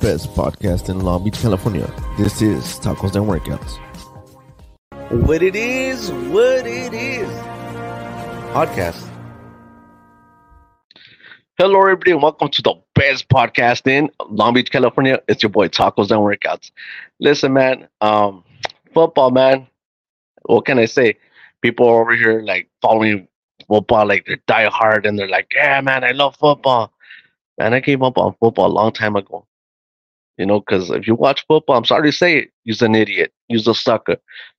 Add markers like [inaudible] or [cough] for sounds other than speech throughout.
best podcast in Long Beach, California. This is Tacos and Workouts. What it is, what it is. Podcast. Hello, everybody, and welcome to the best podcast in Long Beach, California. It's your boy Tacos and Workouts. Listen, man, um, football, man. What can I say? People are over here like following football, like they're die hard, and they're like, "Yeah, man, I love football." Man, I came up on football a long time ago. You know, because if you watch football, I'm sorry to say it, you're an idiot. You're a sucker.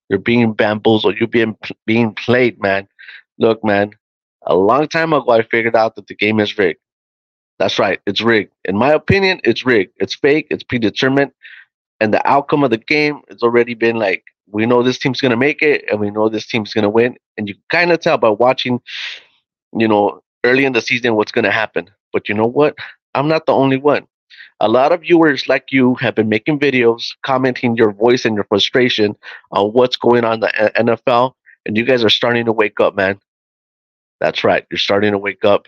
You're being bamboozled. You're being being played, man. Look, man. A long time ago, I figured out that the game is rigged. That's right, it's rigged. In my opinion, it's rigged. It's fake. It's predetermined, and the outcome of the game has already been like we know this team's gonna make it, and we know this team's gonna win, and you kind of tell by watching, you know, early in the season what's gonna happen. But you know what? I'm not the only one. A lot of viewers like you have been making videos, commenting your voice and your frustration on what's going on in the NFL, and you guys are starting to wake up, man. That's right. You're starting to wake up.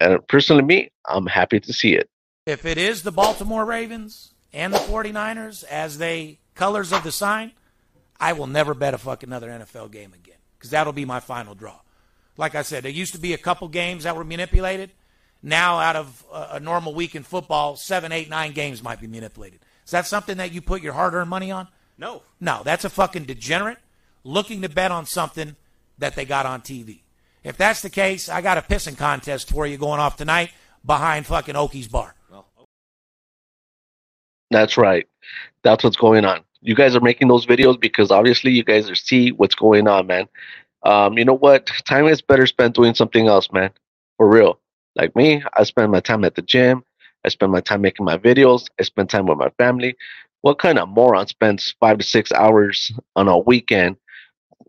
And personally, me, I'm happy to see it. If it is the Baltimore Ravens and the 49ers as they colors of the sign, I will never bet a fuck another NFL game again because that'll be my final draw. Like I said, there used to be a couple games that were manipulated. Now, out of a normal week in football, seven, eight, nine games might be manipulated. Is that something that you put your hard earned money on? No. No, that's a fucking degenerate looking to bet on something that they got on TV. If that's the case, I got a pissing contest for you going off tonight behind fucking Oki's bar. That's right. That's what's going on. You guys are making those videos because obviously you guys are see what's going on, man. Um, you know what? Time is better spent doing something else, man. For real. Like me, I spend my time at the gym. I spend my time making my videos. I spend time with my family. What kind of moron spends five to six hours on a weekend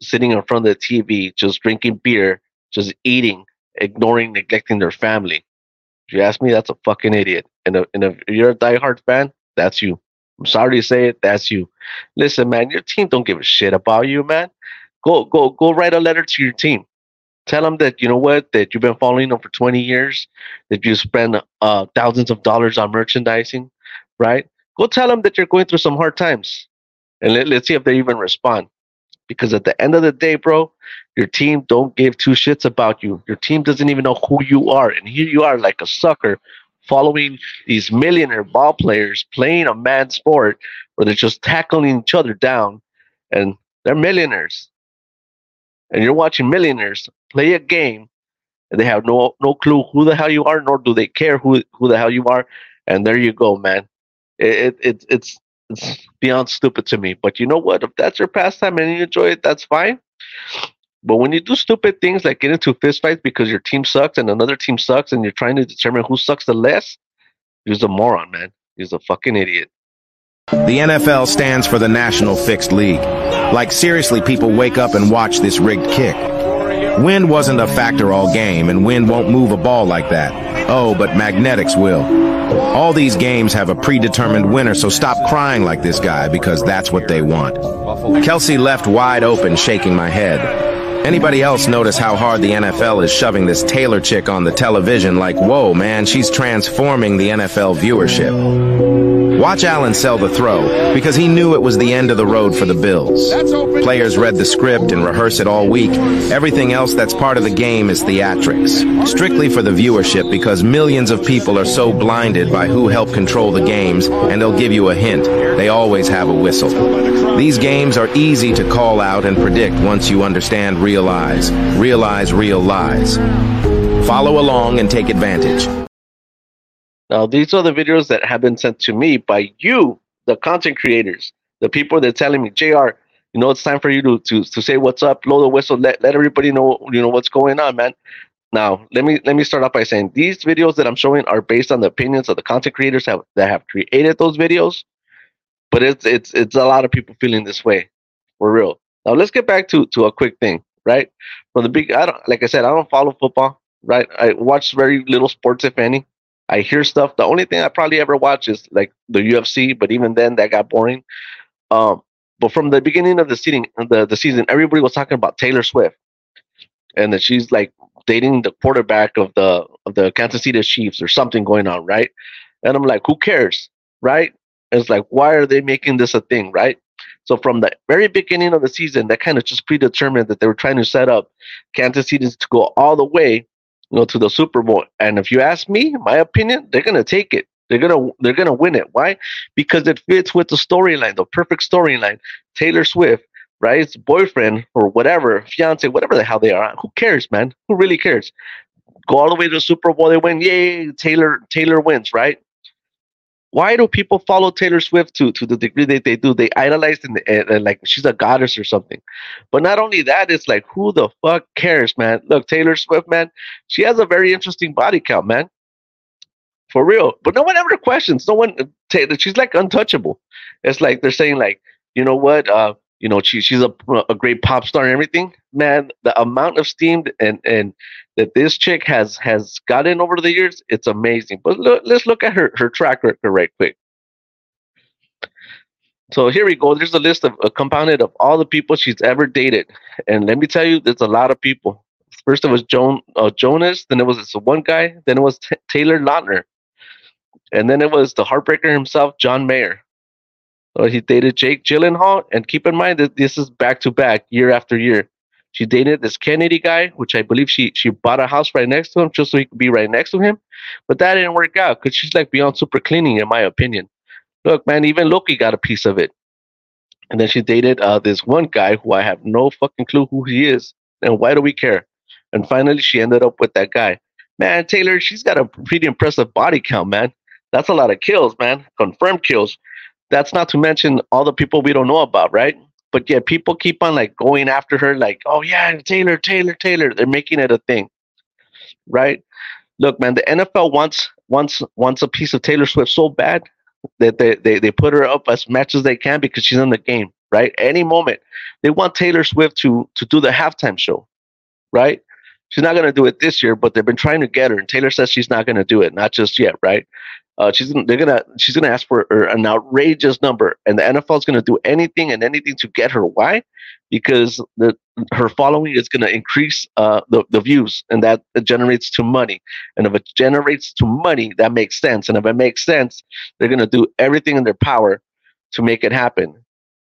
sitting in front of the TV, just drinking beer, just eating, ignoring, neglecting their family? If you ask me, that's a fucking idiot. And if, and if you're a diehard fan, that's you. I'm sorry to say it, that's you. Listen, man, your team don't give a shit about you, man. Go, go, go! Write a letter to your team. Tell them that you know what that you've been following them for 20 years, that you spend uh, thousands of dollars on merchandising, right? Go tell them that you're going through some hard times, and let, let's see if they even respond. Because at the end of the day, bro, your team don't give two shits about you. Your team doesn't even know who you are, and here you are like a sucker following these millionaire ball players playing a mad sport where they're just tackling each other down and they're millionaires. And you're watching millionaires play a game and they have no no clue who the hell you are, nor do they care who who the hell you are. And there you go, man. It, it, it's it's beyond stupid to me. But you know what? If that's your pastime and you enjoy it, that's fine. But when you do stupid things like get into fistfights because your team sucks and another team sucks and you're trying to determine who sucks the less, you're a moron, man. You're a fucking idiot. The NFL stands for the National Fixed League. Like, seriously, people wake up and watch this rigged kick. Wind wasn't a factor all game, and wind won't move a ball like that. Oh, but magnetics will. All these games have a predetermined winner, so stop crying like this guy because that's what they want. Kelce left wide open, shaking my head. Anybody else notice how hard the NFL is shoving this Taylor chick on the television like, whoa, man, she's transforming the NFL viewership. Watch Allen sell the throw because he knew it was the end of the road for the Bills. Players read the script and rehearse it all week. Everything else that's part of the game is theatrics. Strictly for the viewership because millions of people are so blinded by who helped control the games and they'll give you a hint. They always have a whistle. These games are easy to call out and predict once you understand real realize. Realize real lies. Follow along and take advantage. Now, these are the videos that have been sent to me by you, the content creators, the people that are telling me, JR, you know, it's time for you to, to, to say what's up, blow the whistle, let, let everybody know, you know, what's going on, man. Now, let me let me start off by saying these videos that I'm showing are based on the opinions of the content creators have, that have created those videos. But it's it's it's a lot of people feeling this way, for real. Now let's get back to to a quick thing, right? From the big, I don't like I said, I don't follow football, right? I watch very little sports, if any. I hear stuff. The only thing I probably ever watch is like the UFC, but even then that got boring. Um, but from the beginning of the season, the, the season, everybody was talking about Taylor Swift, and that she's like dating the quarterback of the of the Kansas City Chiefs or something going on, right? And I'm like, who cares? right? It's like, why are they making this a thing, right? So from the very beginning of the season, that kind of just predetermined that they were trying to set up Kansas City to go all the way, you know, to the Super Bowl. And if you ask me, my opinion, they're gonna take it. They're gonna they're gonna win it. Why? Because it fits with the storyline, the perfect storyline. Taylor Swift, right? Boyfriend or whatever, fiance, whatever the hell they are. Who cares, man? Who really cares? Go all the way to the Super Bowl, they win. Yay, Taylor Taylor wins, right? Why do people follow Taylor Swift to to the degree that they do? They idolize and, and, and, like she's a goddess or something. But not only that, it's like who the fuck cares, man? Look, Taylor Swift, man, she has a very interesting body count, man. For real. But no one ever questions. No one. Taylor, she's like untouchable. It's like they're saying like, you know what? Uh, you know, she she's a a great pop star and everything. Man, the amount of steam and and that this chick has has gotten over the years, it's amazing. But look, let's look at her her track record right quick. So here we go. There's a list of uh, compounded of all the people she's ever dated, and let me tell you, there's a lot of people. First it was Joan uh, Jonas, then it was this one guy, then it was T- Taylor Lautner, and then it was the heartbreaker himself, John Mayer. So he dated Jake Gyllenhaal, and keep in mind that this is back to back, year after year. She dated this Kennedy guy, which I believe she she bought a house right next to him just so he could be right next to him. But that didn't work out because she's like beyond super cleaning, in my opinion. Look, man, even Loki got a piece of it. And then she dated uh, this one guy who I have no fucking clue who he is. And why do we care? And finally, she ended up with that guy. Man, Taylor, she's got a pretty impressive body count, man. That's a lot of kills, man. Confirmed kills. That's not to mention all the people we don't know about, right? But yeah, people keep on like going after her, like, oh yeah, Taylor, Taylor, Taylor. They're making it a thing, right? Look, man, the NFL wants wants wants a piece of Taylor Swift so bad that they, they, they put her up as much as they can because she's in the game, right? Any moment. They want Taylor Swift to to do the halftime show, right? She's not gonna do it this year, but they've been trying to get her, and Taylor says she's not gonna do it, not just yet, right? Uh, she's they're gonna she's gonna ask for an outrageous number, and the NFL is gonna do anything and anything to get her. Why? Because the her following is gonna increase uh, the the views, and that generates to money. And if it generates to money, that makes sense. And if it makes sense, they're gonna do everything in their power to make it happen.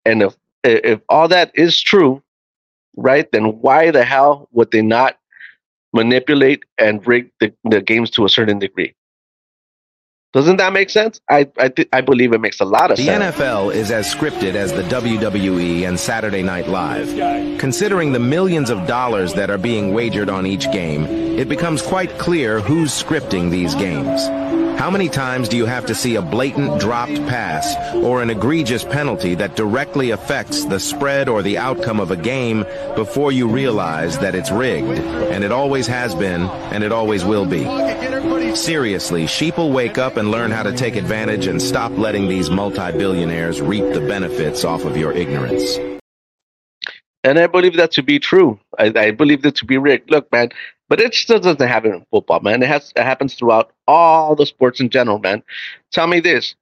And if if all that is true, right, then why the hell would they not manipulate and rig the, the games to a certain degree? Doesn't that make sense? I I, th- I believe it makes a lot of the sense. The NFL is as scripted as the WWE and Saturday Night Live. Considering the millions of dollars that are being wagered on each game, it becomes quite clear who's scripting these games. How many times do you have to see a blatant dropped pass or an egregious penalty that directly affects the spread or the outcome of a game before you realize that it's rigged? And it always has been, and it always will be. Seriously, sheeple wake up and learn how to take advantage and stop letting these multi-billionaires reap the benefits off of your ignorance. And I believe that to be true. I, I believe that to be rigged. Look, man, but it just doesn't happen in football, man. It has it happens throughout all the sports in general, man. Tell me this: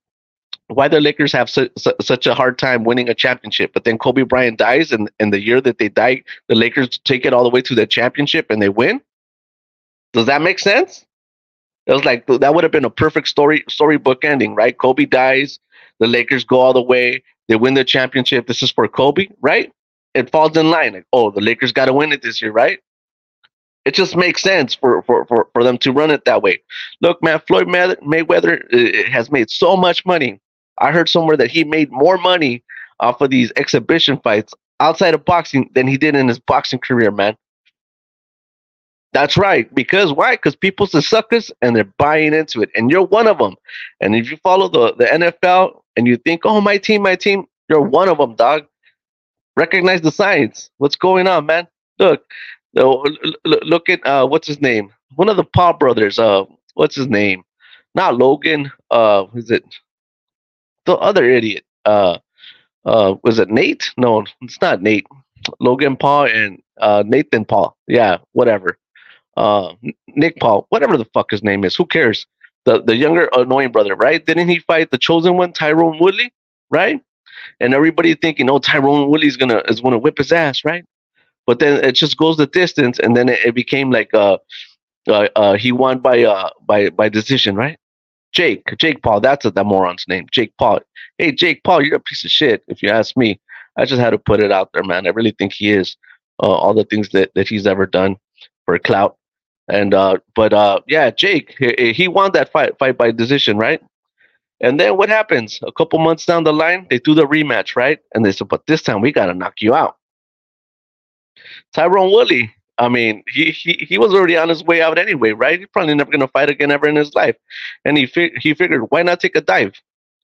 why the Lakers have su- su- such a hard time winning a championship, but then Kobe Bryant dies, and in the year that they die, the Lakers take it all the way to the championship and they win. Does that make sense? It was like that would have been a perfect story storybook ending, right? Kobe dies, the Lakers go all the way, they win the championship. This is for Kobe, right? It falls in line. Like, oh, the Lakers got to win it this year, right? It just makes sense for, for, for, for them to run it that way. Look, man, Floyd Mayweather uh, has made so much money. I heard somewhere that he made more money off of these exhibition fights outside of boxing than he did in his boxing career, man. That's right. Because why? Because people's the suckers and they're buying into it. And you're one of them. And if you follow the, the NFL and you think, oh, my team, my team, you're one of them, dog. Recognize the science. What's going on, man? Look, look at uh, what's his name? One of the Paul brothers. Uh, what's his name? Not Logan. Uh, is it the other idiot? Uh, uh, was it Nate? No, it's not Nate. Logan Paul and uh, Nathan Paul. Yeah, whatever. Uh, Nick Paul, whatever the fuck his name is. Who cares? The the younger annoying brother, right? Didn't he fight the chosen one, Tyron Woodley, right? And everybody thinking, oh, Tyron Woodley's gonna is gonna whip his ass, right? But then it just goes the distance, and then it, it became like uh, uh, uh, he won by uh by by decision, right? Jake, Jake Paul. That's a, that moron's name, Jake Paul. Hey, Jake Paul, you're a piece of shit. If you ask me, I just had to put it out there, man. I really think he is. Uh, all the things that that he's ever done for clout, and uh, but uh, yeah, Jake, he, he won that fight fight by decision, right? And then what happens? A couple months down the line, they do the rematch, right? And they said, but this time we gotta knock you out. Tyron Woodley, I mean, he, he he was already on his way out anyway, right? He's probably never gonna fight again ever in his life, and he he figured, why not take a dive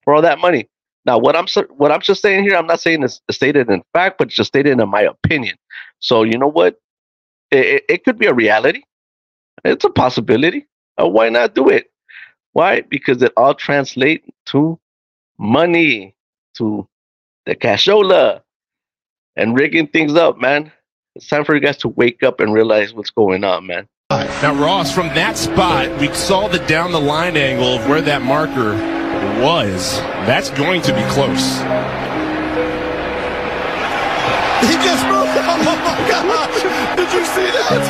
for all that money? Now, what I'm what I'm just saying here, I'm not saying it's stated in fact, but just stated in my opinion. So you know what? It, it could be a reality. It's a possibility. Uh, why not do it? Why? Because it all translates to money, to the cashola, and rigging things up, man. It's time for you guys to wake up and realize what's going on, man. Now, Ross, from that spot, we saw the down the line angle of where that marker was. That's going to be close. He just moved. [laughs] Oh my gosh! Did you see that?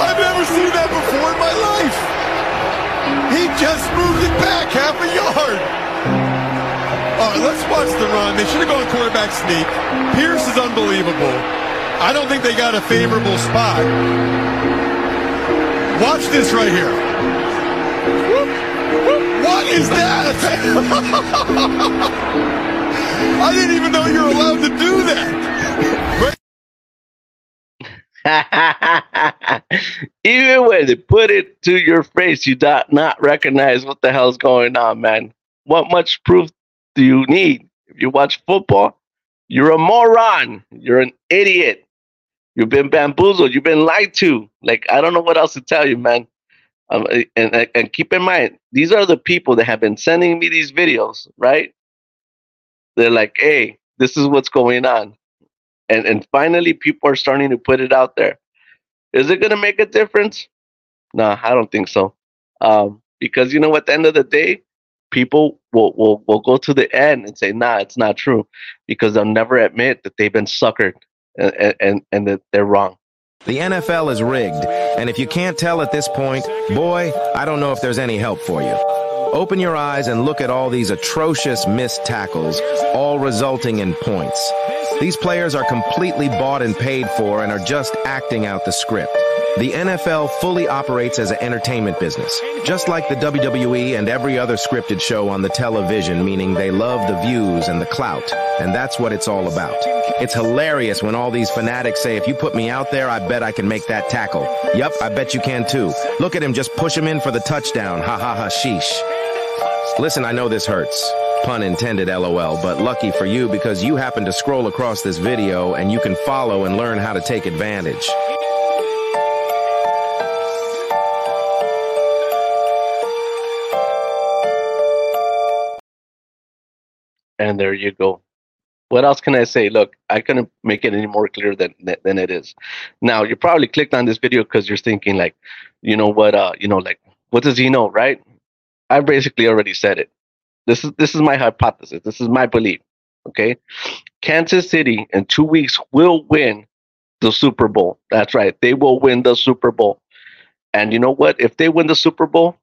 I've never seen that before in my life. He just moved it back half a yard. All right, let's watch the run. They should have gone quarterback sneak. Pierce is unbelievable. I don't think they got a favorable spot. Watch this right here. What is that? [laughs] I didn't even know you're allowed to do that. [laughs] Even when they put it to your face, you do not recognize what the hell's going on, man. What much proof do you need? If you watch football, you're a moron. You're an idiot. You've been bamboozled. You've been lied to. Like I don't know what else to tell you, man. Um, and and keep in mind, these are the people that have been sending me these videos, right? They're like, "Hey, this is what's going on and and finally people are starting to put it out there is it going to make a difference no i don't think so um, because you know at the end of the day people will, will will go to the end and say nah it's not true because they'll never admit that they've been suckered and and, and that they're wrong the NFL is rigged, and if you can't tell at this point, boy, I don't know if there's any help for you. Open your eyes and look at all these atrocious missed tackles, all resulting in points. These players are completely bought and paid for and are just acting out the script. The NFL fully operates as an entertainment business, just like the WWE and every other scripted show on the television, meaning they love the views and the clout, and that's what it's all about. It's hilarious when all these fanatics say, if you put me out there, I bet I can make that tackle. Yup, I bet you can too. Look at him, just push him in for the touchdown. Ha ha ha, sheesh. Listen, I know this hurts. Pun intended, lol, but lucky for you because you happen to scroll across this video and you can follow and learn how to take advantage. And there you go. What else can I say? Look, I couldn't make it any more clear than than it is. Now, you probably clicked on this video because you're thinking, like, you know what, uh, you know, like, what does he know, right? I basically already said it. This is this is my hypothesis. This is my belief. Okay, Kansas City in two weeks will win the Super Bowl. That's right. They will win the Super Bowl. And you know what? If they win the Super Bowl,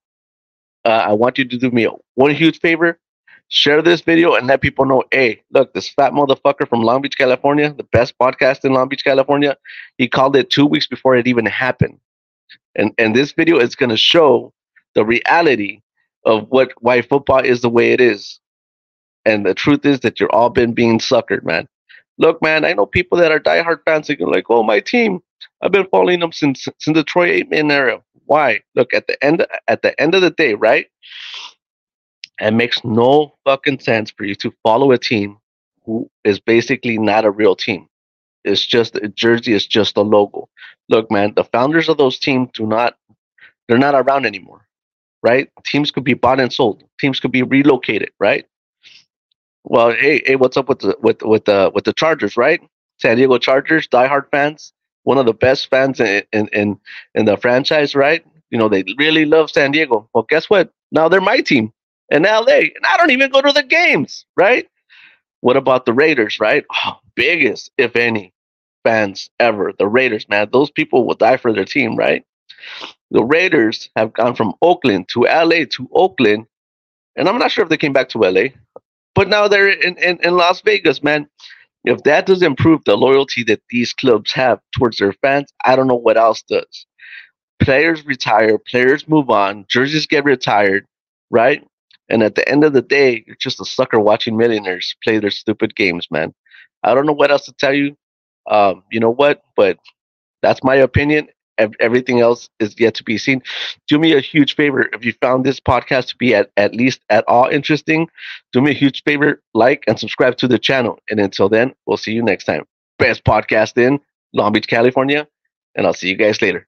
uh, I want you to do me one huge favor. Share this video and let people know, hey, look, this fat motherfucker from Long Beach, California, the best podcast in Long Beach, California, he called it two weeks before it even happened. And and this video is gonna show the reality of what why football is the way it is. And the truth is that you're all been being suckered, man. Look, man, I know people that are diehard fans are like, oh, my team. I've been following them since since the Troy Aikman era. Why? Look at the end at the end of the day, right? It makes no fucking sense for you to follow a team who is basically not a real team. It's just a jersey is just a logo. Look, man, the founders of those teams do not they're not around anymore right? Teams could be bought and sold. Teams could be relocated, right? Well, hey, hey, what's up with the with with the with the Chargers, right? San Diego Chargers, diehard fans, one of the best fans in in in, in the franchise, right? You know, they really love San Diego. Well, guess what? Now they're my team in LA, and I don't even go to the games, right? What about the Raiders, right? Oh, biggest, if any, fans ever. The Raiders, man, those people will die for their team, right? the Raiders have gone from Oakland to LA to Oakland and I'm not sure if they came back to LA, but now they're in, in, in Las Vegas, man. If that doesn't prove the loyalty that these clubs have towards their fans, I don't know what else does. Players retire, players move on, jerseys get retired, right? And at the end of the day, you're just a sucker watching millionaires play their stupid games, man. I don't know what else to tell you. Um, you know what? But that's my opinion. Everything else is yet to be seen. Do me a huge favor. If you found this podcast to be at, at least at all interesting, do me a huge favor, like and subscribe to the channel. And until then, we'll see you next time. Best podcast in Long Beach, California. And I'll see you guys later.